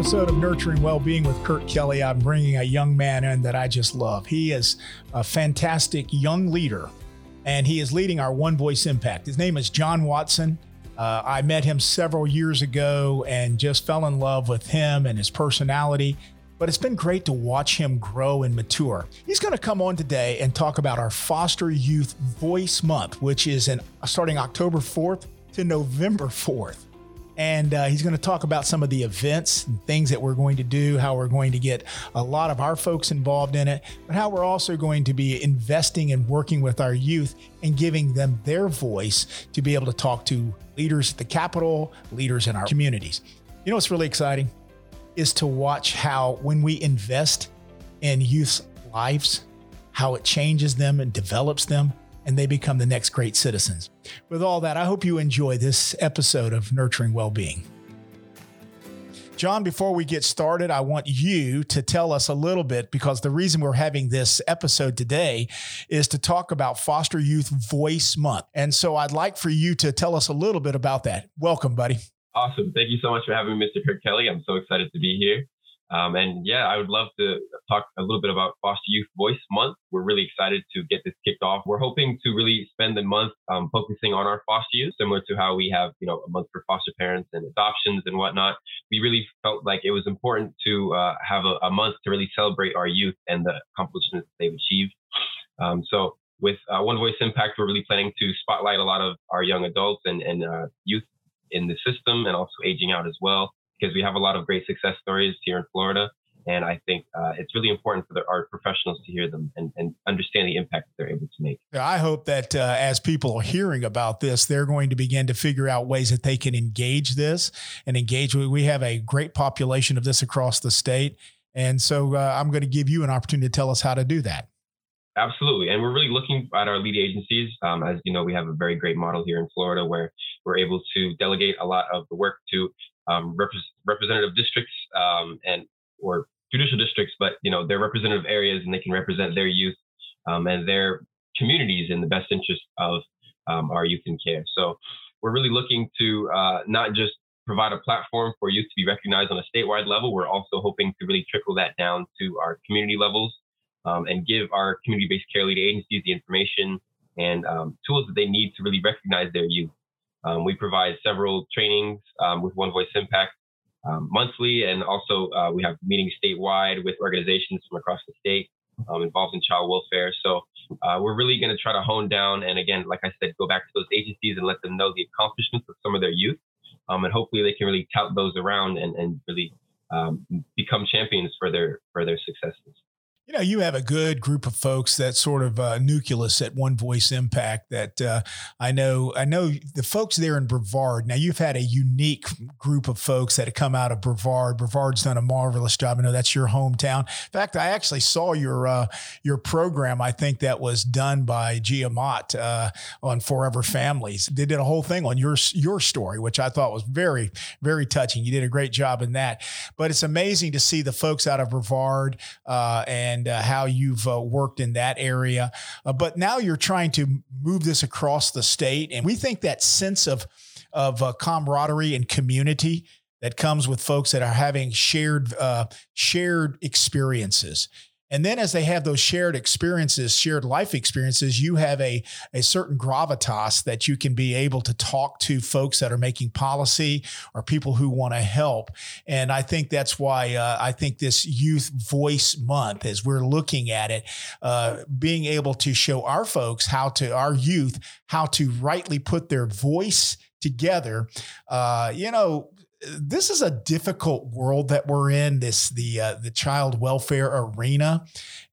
episode of Nurturing Wellbeing with Kurt Kelly, I'm bringing a young man in that I just love. He is a fantastic young leader, and he is leading our One Voice Impact. His name is John Watson. Uh, I met him several years ago and just fell in love with him and his personality. But it's been great to watch him grow and mature. He's going to come on today and talk about our Foster Youth Voice Month, which is in, starting October 4th to November 4th and uh, he's going to talk about some of the events and things that we're going to do, how we're going to get a lot of our folks involved in it, but how we're also going to be investing and working with our youth and giving them their voice to be able to talk to leaders at the Capitol, leaders in our communities. You know what's really exciting is to watch how when we invest in youth's lives, how it changes them and develops them and they become the next great citizens. With all that, I hope you enjoy this episode of Nurturing Wellbeing. John, before we get started, I want you to tell us a little bit because the reason we're having this episode today is to talk about Foster Youth Voice Month. And so I'd like for you to tell us a little bit about that. Welcome, buddy. Awesome. Thank you so much for having me, Mr. Kurt Kelly. I'm so excited to be here. Um, and yeah, I would love to talk a little bit about Foster Youth Voice Month. We're really excited to get this kicked off. We're hoping to really spend the month um, focusing on our foster youth, similar to how we have, you know, a month for foster parents and adoptions and whatnot. We really felt like it was important to uh, have a, a, month to really celebrate our youth and the accomplishments they've achieved. Um, so with uh, One Voice Impact, we're really planning to spotlight a lot of our young adults and, and uh, youth in the system and also aging out as well because we have a lot of great success stories here in Florida. And I think uh, it's really important for the art professionals to hear them and, and understand the impact that they're able to make. I hope that uh, as people are hearing about this, they're going to begin to figure out ways that they can engage this and engage. We have a great population of this across the state. And so uh, I'm going to give you an opportunity to tell us how to do that. Absolutely. And we're really looking at our lead agencies. Um, as you know, we have a very great model here in Florida where we're able to delegate a lot of the work to um, rep- representative districts um, and or judicial districts, but you know they're representative areas and they can represent their youth um, and their communities in the best interest of um, our youth in care. So we're really looking to uh, not just provide a platform for youth to be recognized on a statewide level. We're also hoping to really trickle that down to our community levels um, and give our community-based care lead agencies the information and um, tools that they need to really recognize their youth. Um, we provide several trainings um, with One Voice Impact um, monthly, and also uh, we have meetings statewide with organizations from across the state um, involved in child welfare. So uh, we're really going to try to hone down and again, like I said, go back to those agencies and let them know the accomplishments of some of their youth, and hopefully they can really tout those around and, and really become champions for their for their successes. You know, you have a good group of folks that sort of uh, nucleus at One Voice Impact. That uh, I know, I know the folks there in Brevard. Now, you've had a unique group of folks that have come out of Brevard. Brevard's done a marvelous job. I know that's your hometown. In fact, I actually saw your uh, your program. I think that was done by Giamott uh, on Forever Families. They did a whole thing on your your story, which I thought was very very touching. You did a great job in that. But it's amazing to see the folks out of Brevard uh, and and uh, how you've uh, worked in that area. Uh, but now you're trying to move this across the state, and we think that sense of of uh, camaraderie and community that comes with folks that are having shared uh, shared experiences and then as they have those shared experiences, shared life experiences, you have a, a certain gravitas that you can be able to talk to folks that are making policy or people who want to help. And I think that's why uh, I think this Youth Voice Month, as we're looking at it, uh, being able to show our folks how to, our youth, how to rightly put their voice together. Uh, you know, this is a difficult world that we're in this the uh, the child welfare arena.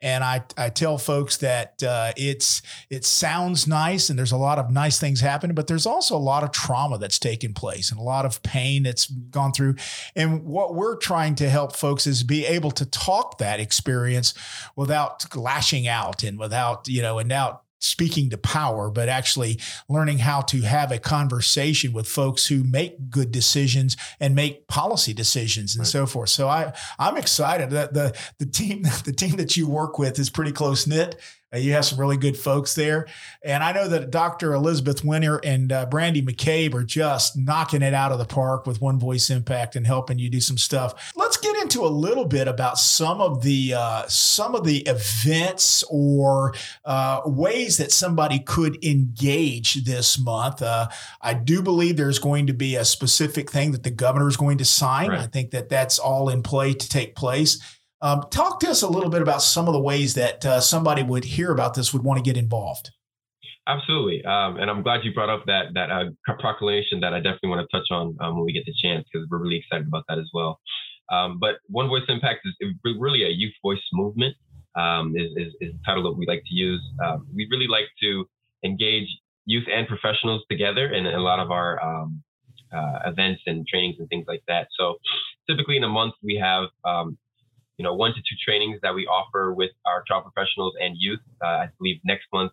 And i i tell folks that uh, it's it sounds nice and there's a lot of nice things happening but there's also a lot of trauma that's taken place and a lot of pain that's gone through. And what we're trying to help folks is be able to talk that experience without lashing out and without you know and now speaking to power, but actually learning how to have a conversation with folks who make good decisions and make policy decisions and right. so forth. So I I'm excited that the the team the team that you work with is pretty close knit. Uh, you have some really good folks there. And I know that Dr. Elizabeth Winter and uh, Brandy McCabe are just knocking it out of the park with One Voice Impact and helping you do some stuff. Let's get into a little bit about some of the uh, some of the events or uh, ways that somebody could engage this month. Uh, I do believe there's going to be a specific thing that the governor is going to sign. Right. I think that that's all in play to take place. Um, talk to us a little bit about some of the ways that uh, somebody would hear about this would want to get involved. Absolutely, um, and I'm glad you brought up that that uh, proclamation that I definitely want to touch on um, when we get the chance because we're really excited about that as well. Um, but One Voice Impact is really a youth voice movement. Um, is, is, is, the title that we like to use. Um, we really like to engage youth and professionals together in, a lot of our uh, events and trainings and things like that. So typically in a month we have um, you know one to two trainings that we offer with our child professionals and youth. Uh, I believe next month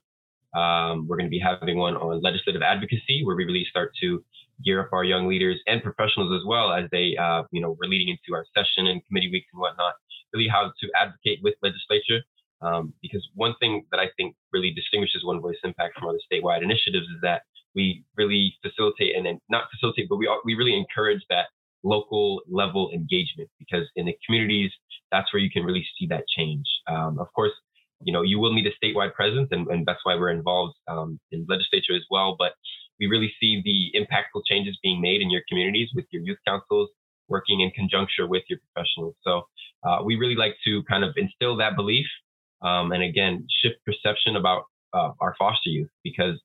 um, we're going to be having one on legislative advocacy where we really start to gear up our young leaders and professionals as well as they uh, you know we're leading into our session and committee weeks and whatnot. Really how to advocate with legislature. Um, because one thing that I think really distinguishes One Voice Impact from other statewide initiatives is that we really facilitate and, not facilitate, but we we really encourage that local level engagement because in the communities, that's where you can really see that change. Um, of course, you know, you will need a statewide presence, and, and that's why we're involved um, in legislature as well. But we really see the impactful changes being made in your communities with your youth councils working in conjunction with your professionals. So uh, we really like to kind of instill that belief um, and again shift perception about uh, our foster youth because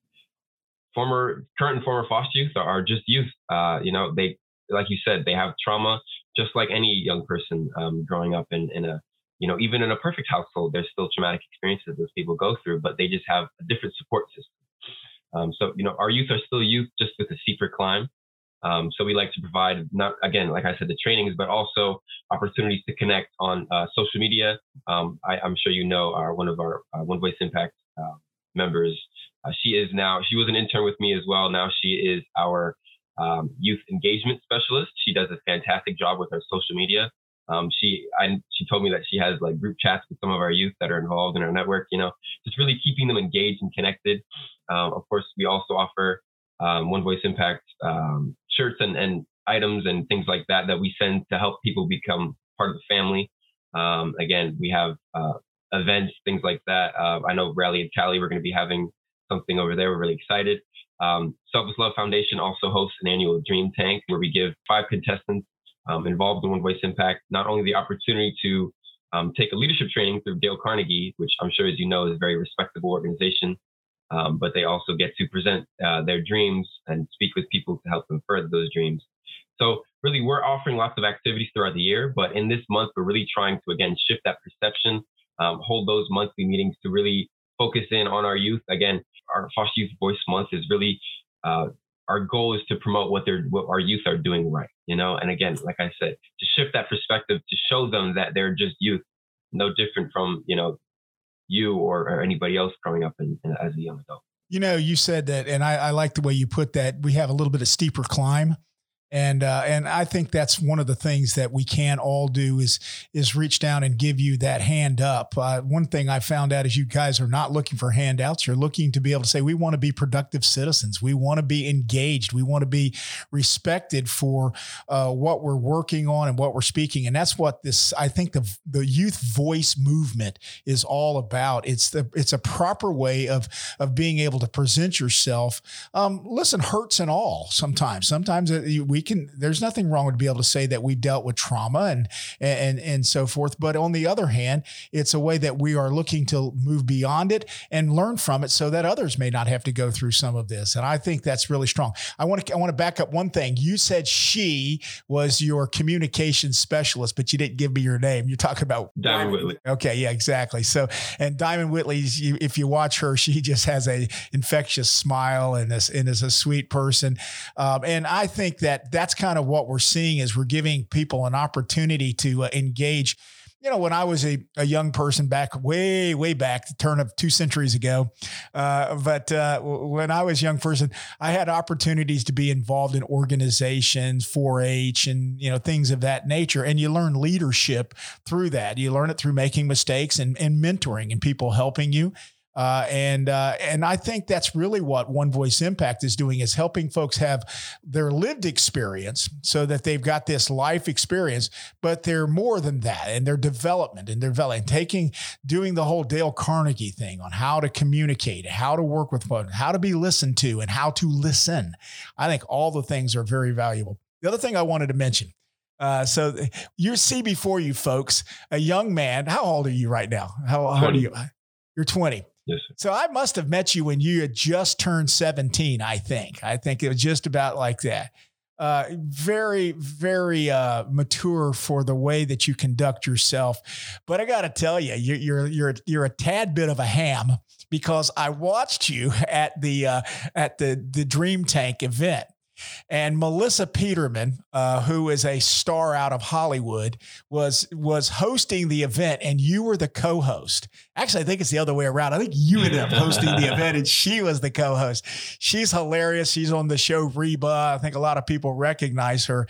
former, current and former foster youth are, just youth. Uh, you know, they like you said, they have trauma just like any young person um, growing up in, in a, you know, even in a perfect household, there's still traumatic experiences those people go through, but they just have a different support system. Um, so, you know, our youth are still youth just with a steeper climb. Um, so we like to provide not again, like I said, the trainings, but also opportunities to connect on uh, social media. Um, I, am sure you know our one of our uh, One Voice Impact uh, members. Uh, she is now she was an intern with me as well. Now she is our um, youth engagement specialist. She does a fantastic job with our social media. Um, she I, she told me that she has like group chats with some of our youth that are involved in our network. You know, just really keeping them engaged and connected. Um, of course, we also offer um, One Voice Impact um, shirts and, and items and things like that that we send to help people become part of the family. Um, again, we have uh, events, things like that. Uh, I know Rally and Tally, we're going to be having something over there. We're really excited. Um, Selfless Love Foundation also hosts an annual Dream Tank where we give five contestants um, involved in One Voice Impact not only the opportunity to um, take a leadership training through Dale Carnegie, which I'm sure, as you know, is a very respectable organization, um, but they also get to present uh, their dreams and speak with people to help them further those dreams. So, really, we're offering lots of activities throughout the year, but in this month, we're really trying to again shift that perception, um, hold those monthly meetings to really focus in on our youth. Again, our Foster Youth Voice Month is really uh, our goal is to promote what they're what our youth are doing right. You know, and again, like I said, to shift that perspective to show them that they're just youth, no different from you know you or, or anybody else growing up in, in, as a young adult. You know, you said that, and I, I like the way you put that. We have a little bit of steeper climb and uh, and I think that's one of the things that we can all do is is reach down and give you that hand up. Uh, one thing I found out is you guys are not looking for handouts. You're looking to be able to say we want to be productive citizens. We want to be engaged. We want to be respected for uh, what we're working on and what we're speaking. And that's what this I think the the youth voice movement is all about. It's the it's a proper way of of being able to present yourself. Um, listen, hurts and all sometimes. Sometimes uh, we we can there's nothing wrong with be able to say that we've dealt with trauma and and and so forth. But on the other hand it's a way that we are looking to move beyond it and learn from it so that others may not have to go through some of this. And i think that's really strong. I want to i want to back up one thing. You said she was your communication specialist but you didn't give me your name. You're talking about diamond whitley. Okay yeah exactly. So and diamond whitley if you watch her she just has a infectious smile and is, and is a sweet person. Um, and i think that that's kind of what we're seeing is we're giving people an opportunity to uh, engage you know, when I was a, a young person back way, way back, the turn of two centuries ago, uh, but uh, when I was a young person, I had opportunities to be involved in organizations, 4-H, and you know things of that nature. And you learn leadership through that. You learn it through making mistakes and, and mentoring and people helping you. Uh, and uh, and I think that's really what One Voice Impact is doing is helping folks have their lived experience so that they've got this life experience, but they're more than that and their development and their development, taking doing the whole Dale Carnegie thing on how to communicate, how to work with one, how to be listened to, and how to listen. I think all the things are very valuable. The other thing I wanted to mention. Uh, so you see before you folks a young man. How old are you right now? How, how old are you? You're 20. Yes. So I must have met you when you had just turned 17, I think. I think it was just about like that. Uh, very, very uh, mature for the way that you conduct yourself. But I got to tell you, you're, you're you're you're a tad bit of a ham because I watched you at the uh, at the the Dream Tank event and Melissa Peterman, uh, who is a star out of Hollywood, was was hosting the event, and you were the co-host. Actually, I think it's the other way around. I think you ended up hosting the event, and she was the co-host. She's hilarious. She's on the show Reba. I think a lot of people recognize her.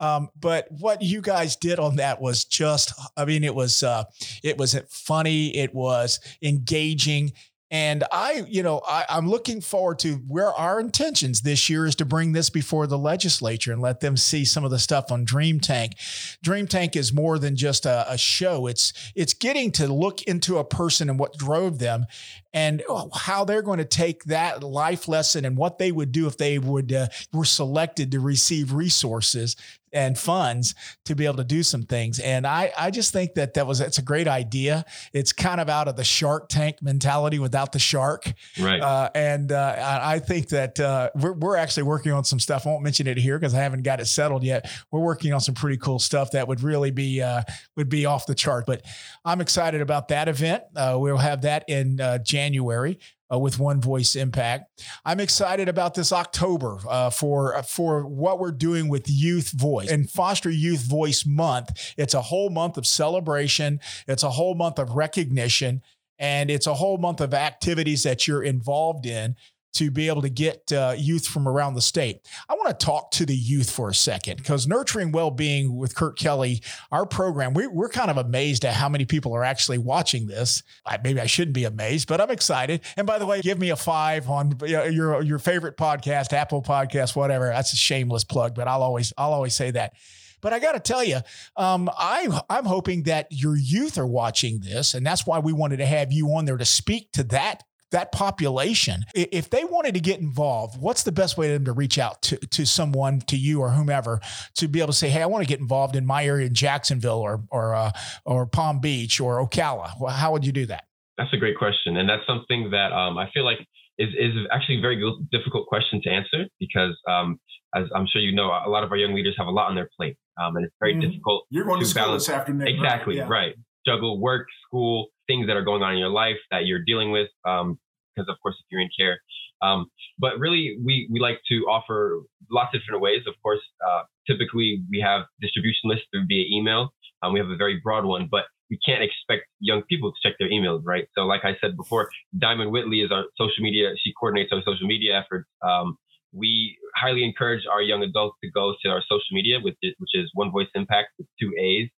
Um, but what you guys did on that was just, I mean, it was uh, it was funny. It was engaging. And I, you know, I, am looking forward to where our intentions this year is to bring this before the legislature and let them see some of the stuff on Dream Tank. Dream Tank is more than just a, a show. It's it's getting to look into a person and what drove them, and how they're going to take that life lesson and what they would do if they would uh, were selected to receive resources and funds to be able to do some things. And I, I just think that that was, it's a great idea. It's kind of out of the shark tank mentality without the shark. Right. Uh, and uh, I think that uh, we're, we're actually working on some stuff. I won't mention it here because I haven't got it settled yet. We're working on some pretty cool stuff that would really be, uh, would be off the chart, but I'm excited about that event. Uh, we'll have that in uh, January uh, with One Voice Impact. I'm excited about this October uh, for uh, for what we're doing with Youth Voice and Foster Youth Voice Month. It's a whole month of celebration. It's a whole month of recognition, and it's a whole month of activities that you're involved in to be able to get uh, youth from around the state. I want to talk to the youth for a second because nurturing well-being with Kurt Kelly, our program, we, are kind of amazed at how many people are actually watching this. I, maybe I shouldn't be amazed, but I'm excited. And by the way, give me a five on your your favorite podcast, Apple Podcast, whatever. That's a shameless plug, but I'll always I'll always say that. But I got to tell you, um, I, I'm hoping that your youth are watching this, and that's why we wanted to have you on there to speak to that that population, if they wanted to get involved, what's the best way for them to reach out to, to someone, to you or whomever, to be able to say, "Hey, I want to get involved in my area in Jacksonville or or uh, or Palm Beach or Ocala"? Well, how would you do that? That's a great question, and that's something that um, I feel like is is actually a very difficult question to answer because, um, as I'm sure you know, a lot of our young leaders have a lot on their plate, um, and it's very mm-hmm. difficult. You're going to, to school balance. this afternoon, exactly right? Yeah. right juggle work, school, things that are going on in your life that you're dealing with. Um, because of course, if you're in care, um, but really, we we like to offer lots of different ways. Of course, uh, typically we have distribution lists through via email. Um, we have a very broad one, but we can't expect young people to check their emails, right? So, like I said before, Diamond Whitley is our social media. She coordinates our social media efforts. Um, we highly encourage our young adults to go to our social media, which is, which is One Voice Impact with two A's.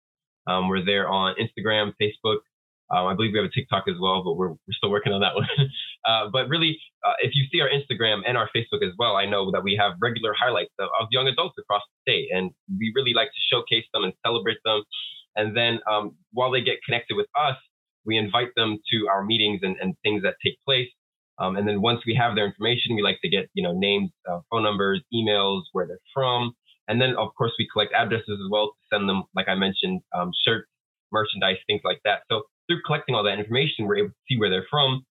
Um, we're there on Instagram, Facebook. Um, I believe we have a TikTok as well, but we're, we're still working on that one. uh, but really, uh, if you see our Instagram and our Facebook as well, I know that we have regular highlights of, of, young adults across the state, and we really like to showcase them and celebrate them. And then um, while they get connected with us, we invite them to our meetings and, and things that take place. Um, and then once we have their information, we like to get you know names, uh, phone numbers, emails, where they're from, and then, of course, we collect addresses as well to send them, like I mentioned, um, shirts, merchandise, things like that. So through collecting all that information, we're able to see where they're from.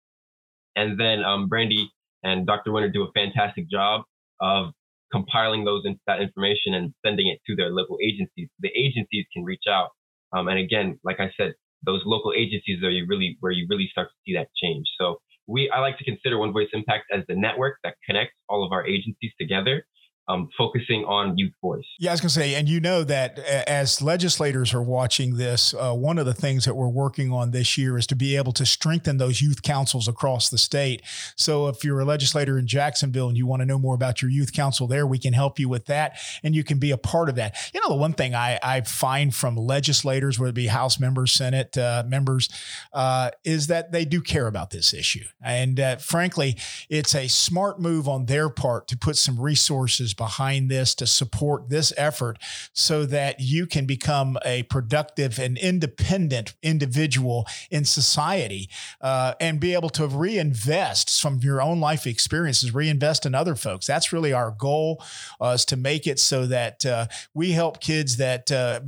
And then um, Brandy and Dr. Winter do a fantastic job of compiling those in, that information and sending it to their local agencies. The agencies can reach out. Um, and again, like I said, those local agencies are you really where you really start to see that change. So we I like to consider One Voice Impact as the network that connects all of our agencies together um, focusing on youth voice. Yeah, I was going to say, and you know that as legislators are watching this, uh, one of the things that we're working on this year is to be able to strengthen those youth councils across the state. So if you're a legislator in Jacksonville and you want to know more about your youth council there, we can help you with that and you can be a part of that. You know, the one thing I, I find from legislators, whether it be House members, Senate uh, members, uh, is that they do care about this issue. And uh, frankly, it's a smart move on their part to put some resources behind this to support this effort so that you can become a productive and independent individual in society uh, and be able to reinvest from your own life experiences, reinvest in other folks. That's really our goal uh, is to make it so that uh, we help kids that uh,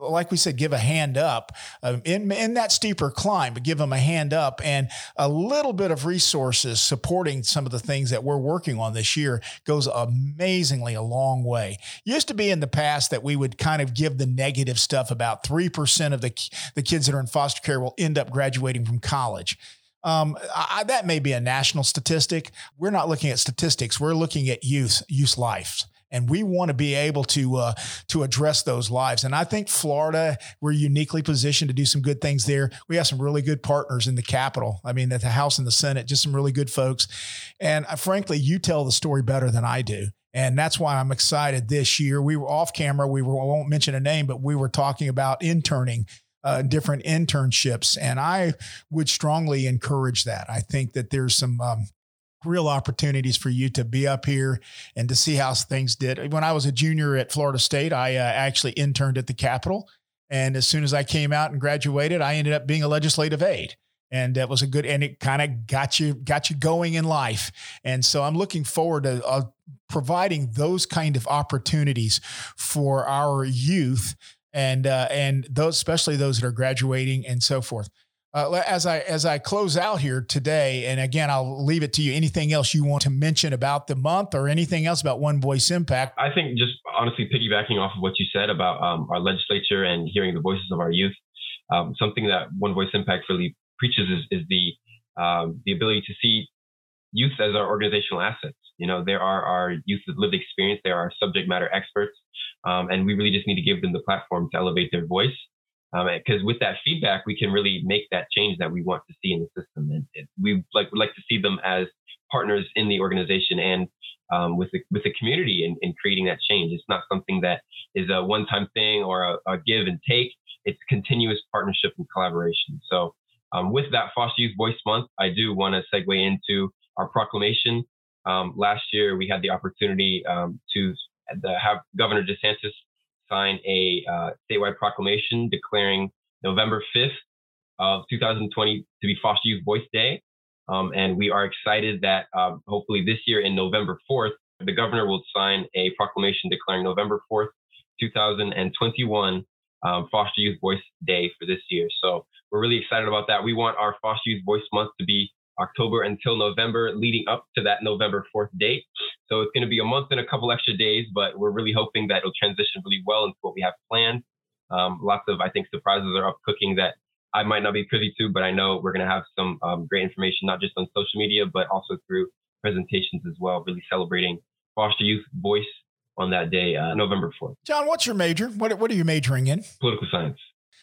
like we said, give a hand up uh, in, in that steeper climb, but give them a hand up and a little bit of resources supporting some of the things that we're working on this year goes amazingly a long way. Used to be in the past that we would kind of give the negative stuff about 3% of the, the kids that are in foster care will end up graduating from college. Um, I, that may be a national statistic. We're not looking at statistics. We're looking at youth, youth lives and we want to be able to uh, to address those lives. And I think Florida, we're uniquely positioned to do some good things there. We have some really good partners in the Capitol. I mean, at the House and the Senate, just some really good folks. And uh, frankly, you tell the story better than I do. And that's why I'm excited this year. We were off camera. We were, I won't mention a name, but we were talking about interning uh, different internships. And I would strongly encourage that. I think that there's some um, real opportunities for you to be up here and to see how things did. When I was a junior at Florida State, I uh, actually interned at the Capitol. And as soon as I came out and graduated, I ended up being a legislative aide. And that was a good, and it kind of got you got you going in life. And so I'm looking forward to uh, providing those kind of opportunities for our youth and uh, and those, especially those that are graduating and so forth. Uh, as I as I close out here today, and again, I'll leave it to you. Anything else you want to mention about the month, or anything else about One Voice Impact? I think just honestly piggybacking off of what you said about um, our legislature and hearing the voices of our youth, um, something that One Voice Impact really preaches is, is the um, the ability to see youth as our organizational assets. You know, there are our youth with lived experience, they are our subject matter experts, um, and we really just need to give them the platform to elevate their voice because um, with that feedback, we can really make that change that we want to see in the system. And it, we like would like to see them as partners in the organization and um, with the with the community in, in, creating that change. It's not something that is a one time thing or a, a, give and take. It's continuous partnership and collaboration. So um, with that Foster Youth Voice Month, I do want to segue into our proclamation. Um, last year, we had the opportunity um, to have Governor DeSantis sign a uh, statewide proclamation declaring November 5th of 2020 to be Foster Youth Voice Day. Um, and we are excited that um, hopefully this year in November 4th, the governor will sign a proclamation declaring November 4th, 2021 um, Foster Youth Voice Day for this year. So we're really excited about that. We want our Foster Youth Voice Month to be October until November, leading up to that November 4th date. So it's going to be a month and a couple extra days, but we're really hoping that it'll transition really well into what we have planned. Um, lots of, I think, surprises are up cooking that I might not be privy to, but I know we're going to have some um, great information, not just on social media, but also through presentations as well, really celebrating foster youth voice on that day, uh, November 4th. John, what's your major? What, what are you majoring in? Political science.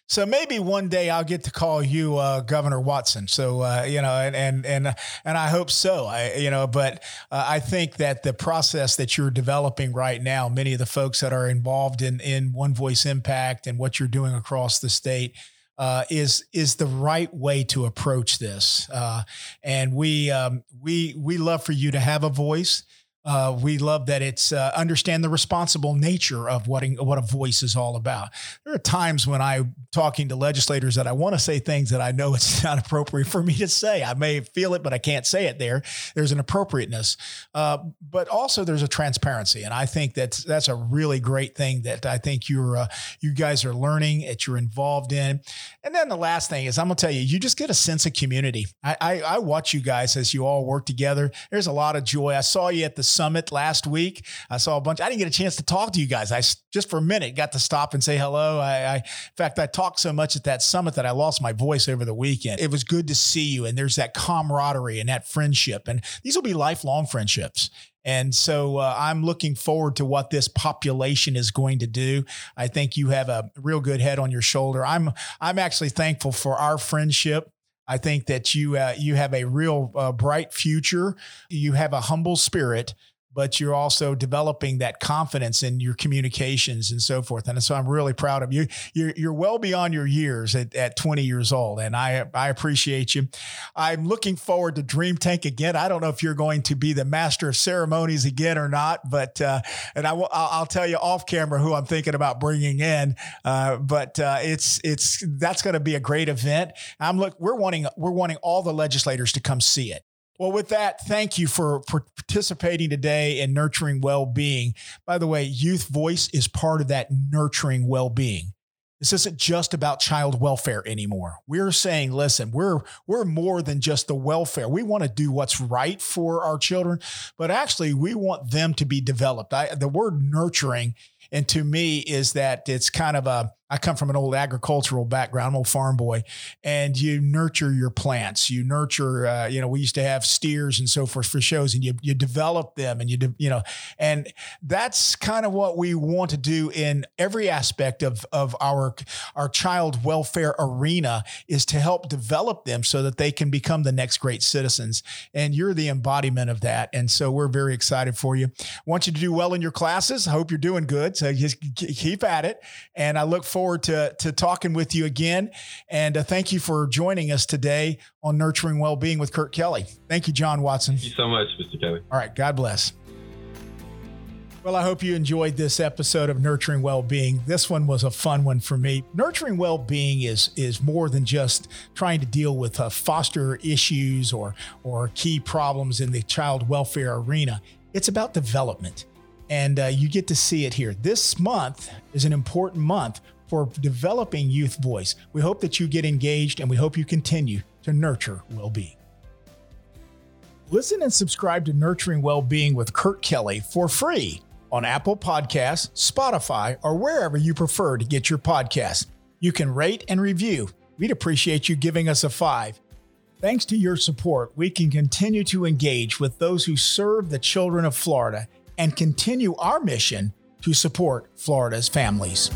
So maybe one day I'll get to call you uh, Governor Watson. So uh, you know, and and and and I hope so. I you know, but uh, I think that the process that you're developing right now, many of the folks that are involved in in One Voice Impact and what you're doing across the state. Uh, is is the right way to approach this, uh, and we um, we we love for you to have a voice. Uh, we love that it's uh, understand the responsible nature of what what a voice is all about. There are times when I'm talking to legislators that I want to say things that I know it's not appropriate for me to say. I may feel it, but I can't say it. There, there's an appropriateness, uh, but also there's a transparency, and I think that's that's a really great thing that I think you're uh, you guys are learning, that you're involved in. And then the last thing is I'm gonna tell you, you just get a sense of community. I, I, I watch you guys as you all work together. There's a lot of joy. I saw you at the Summit last week. I saw a bunch. I didn't get a chance to talk to you guys. I just for a minute got to stop and say hello. I, I in fact, I talked so much at that summit that I lost my voice over the weekend. It was good to see you, and there's that camaraderie and that friendship, and these will be lifelong friendships. And so uh, I'm looking forward to what this population is going to do. I think you have a real good head on your shoulder. I'm I'm actually thankful for our friendship. I think that you uh, you have a real uh, bright future. You have a humble spirit but you're also developing that confidence in your communications and so forth. And so I'm really proud of you. You're, you're well beyond your years at, at 20 years old, and I, I appreciate you. I'm looking forward to Dream Tank again. I don't know if you're going to be the master of ceremonies again or not, but uh, and I will I'll tell you off camera who I'm thinking about bringing in. Uh, but uh, it's it's that's going to be a great event. I'm look we're wanting we're wanting all the legislators to come see it. Well, with that, thank you for, participating today in nurturing well being. By the way, youth voice is part of that nurturing well being. This isn't just about child welfare anymore. We're saying, listen, we're we're more than just the welfare. We want to do what's right for our children, but actually we want them to be developed. I, the word nurturing and to me is that it's kind of a I come from an old agricultural background, I'm old farm boy, and you nurture your plants. You nurture, uh, you know, we used to have steers and so forth for shows, and you you develop them, and you de- you know, and that's kind of what we want to do in every aspect of of our our child welfare arena is to help develop them so that they can become the next great citizens. And you're the embodiment of that, and so we're very excited for you. Want you to do well in your classes. I hope you're doing good. So just keep at it, and I look forward forward to, to talking with you again. And uh, thank you for joining us today on Nurturing Wellbeing with Kurt Kelly. Thank you, John Watson. Thank you so much, Mr. Kelly. All right. God bless. Well, I hope you enjoyed this episode of Nurturing Wellbeing. This one was a fun one for me. Nurturing well-being is is more than just trying to deal with uh, foster issues or or key problems in the child welfare arena. It's about development, and uh, you get to see it here. This month is an important month for developing youth voice. We hope that you get engaged and we hope you continue to nurture well being. Listen and subscribe to Nurturing Wellbeing with Kurt Kelly for free on Apple Podcasts, Spotify, or wherever you prefer to get your podcasts. You can rate and review. We'd appreciate you giving us a five. Thanks to your support, we can continue to engage with those who serve the children of Florida and continue our mission to support Florida's families.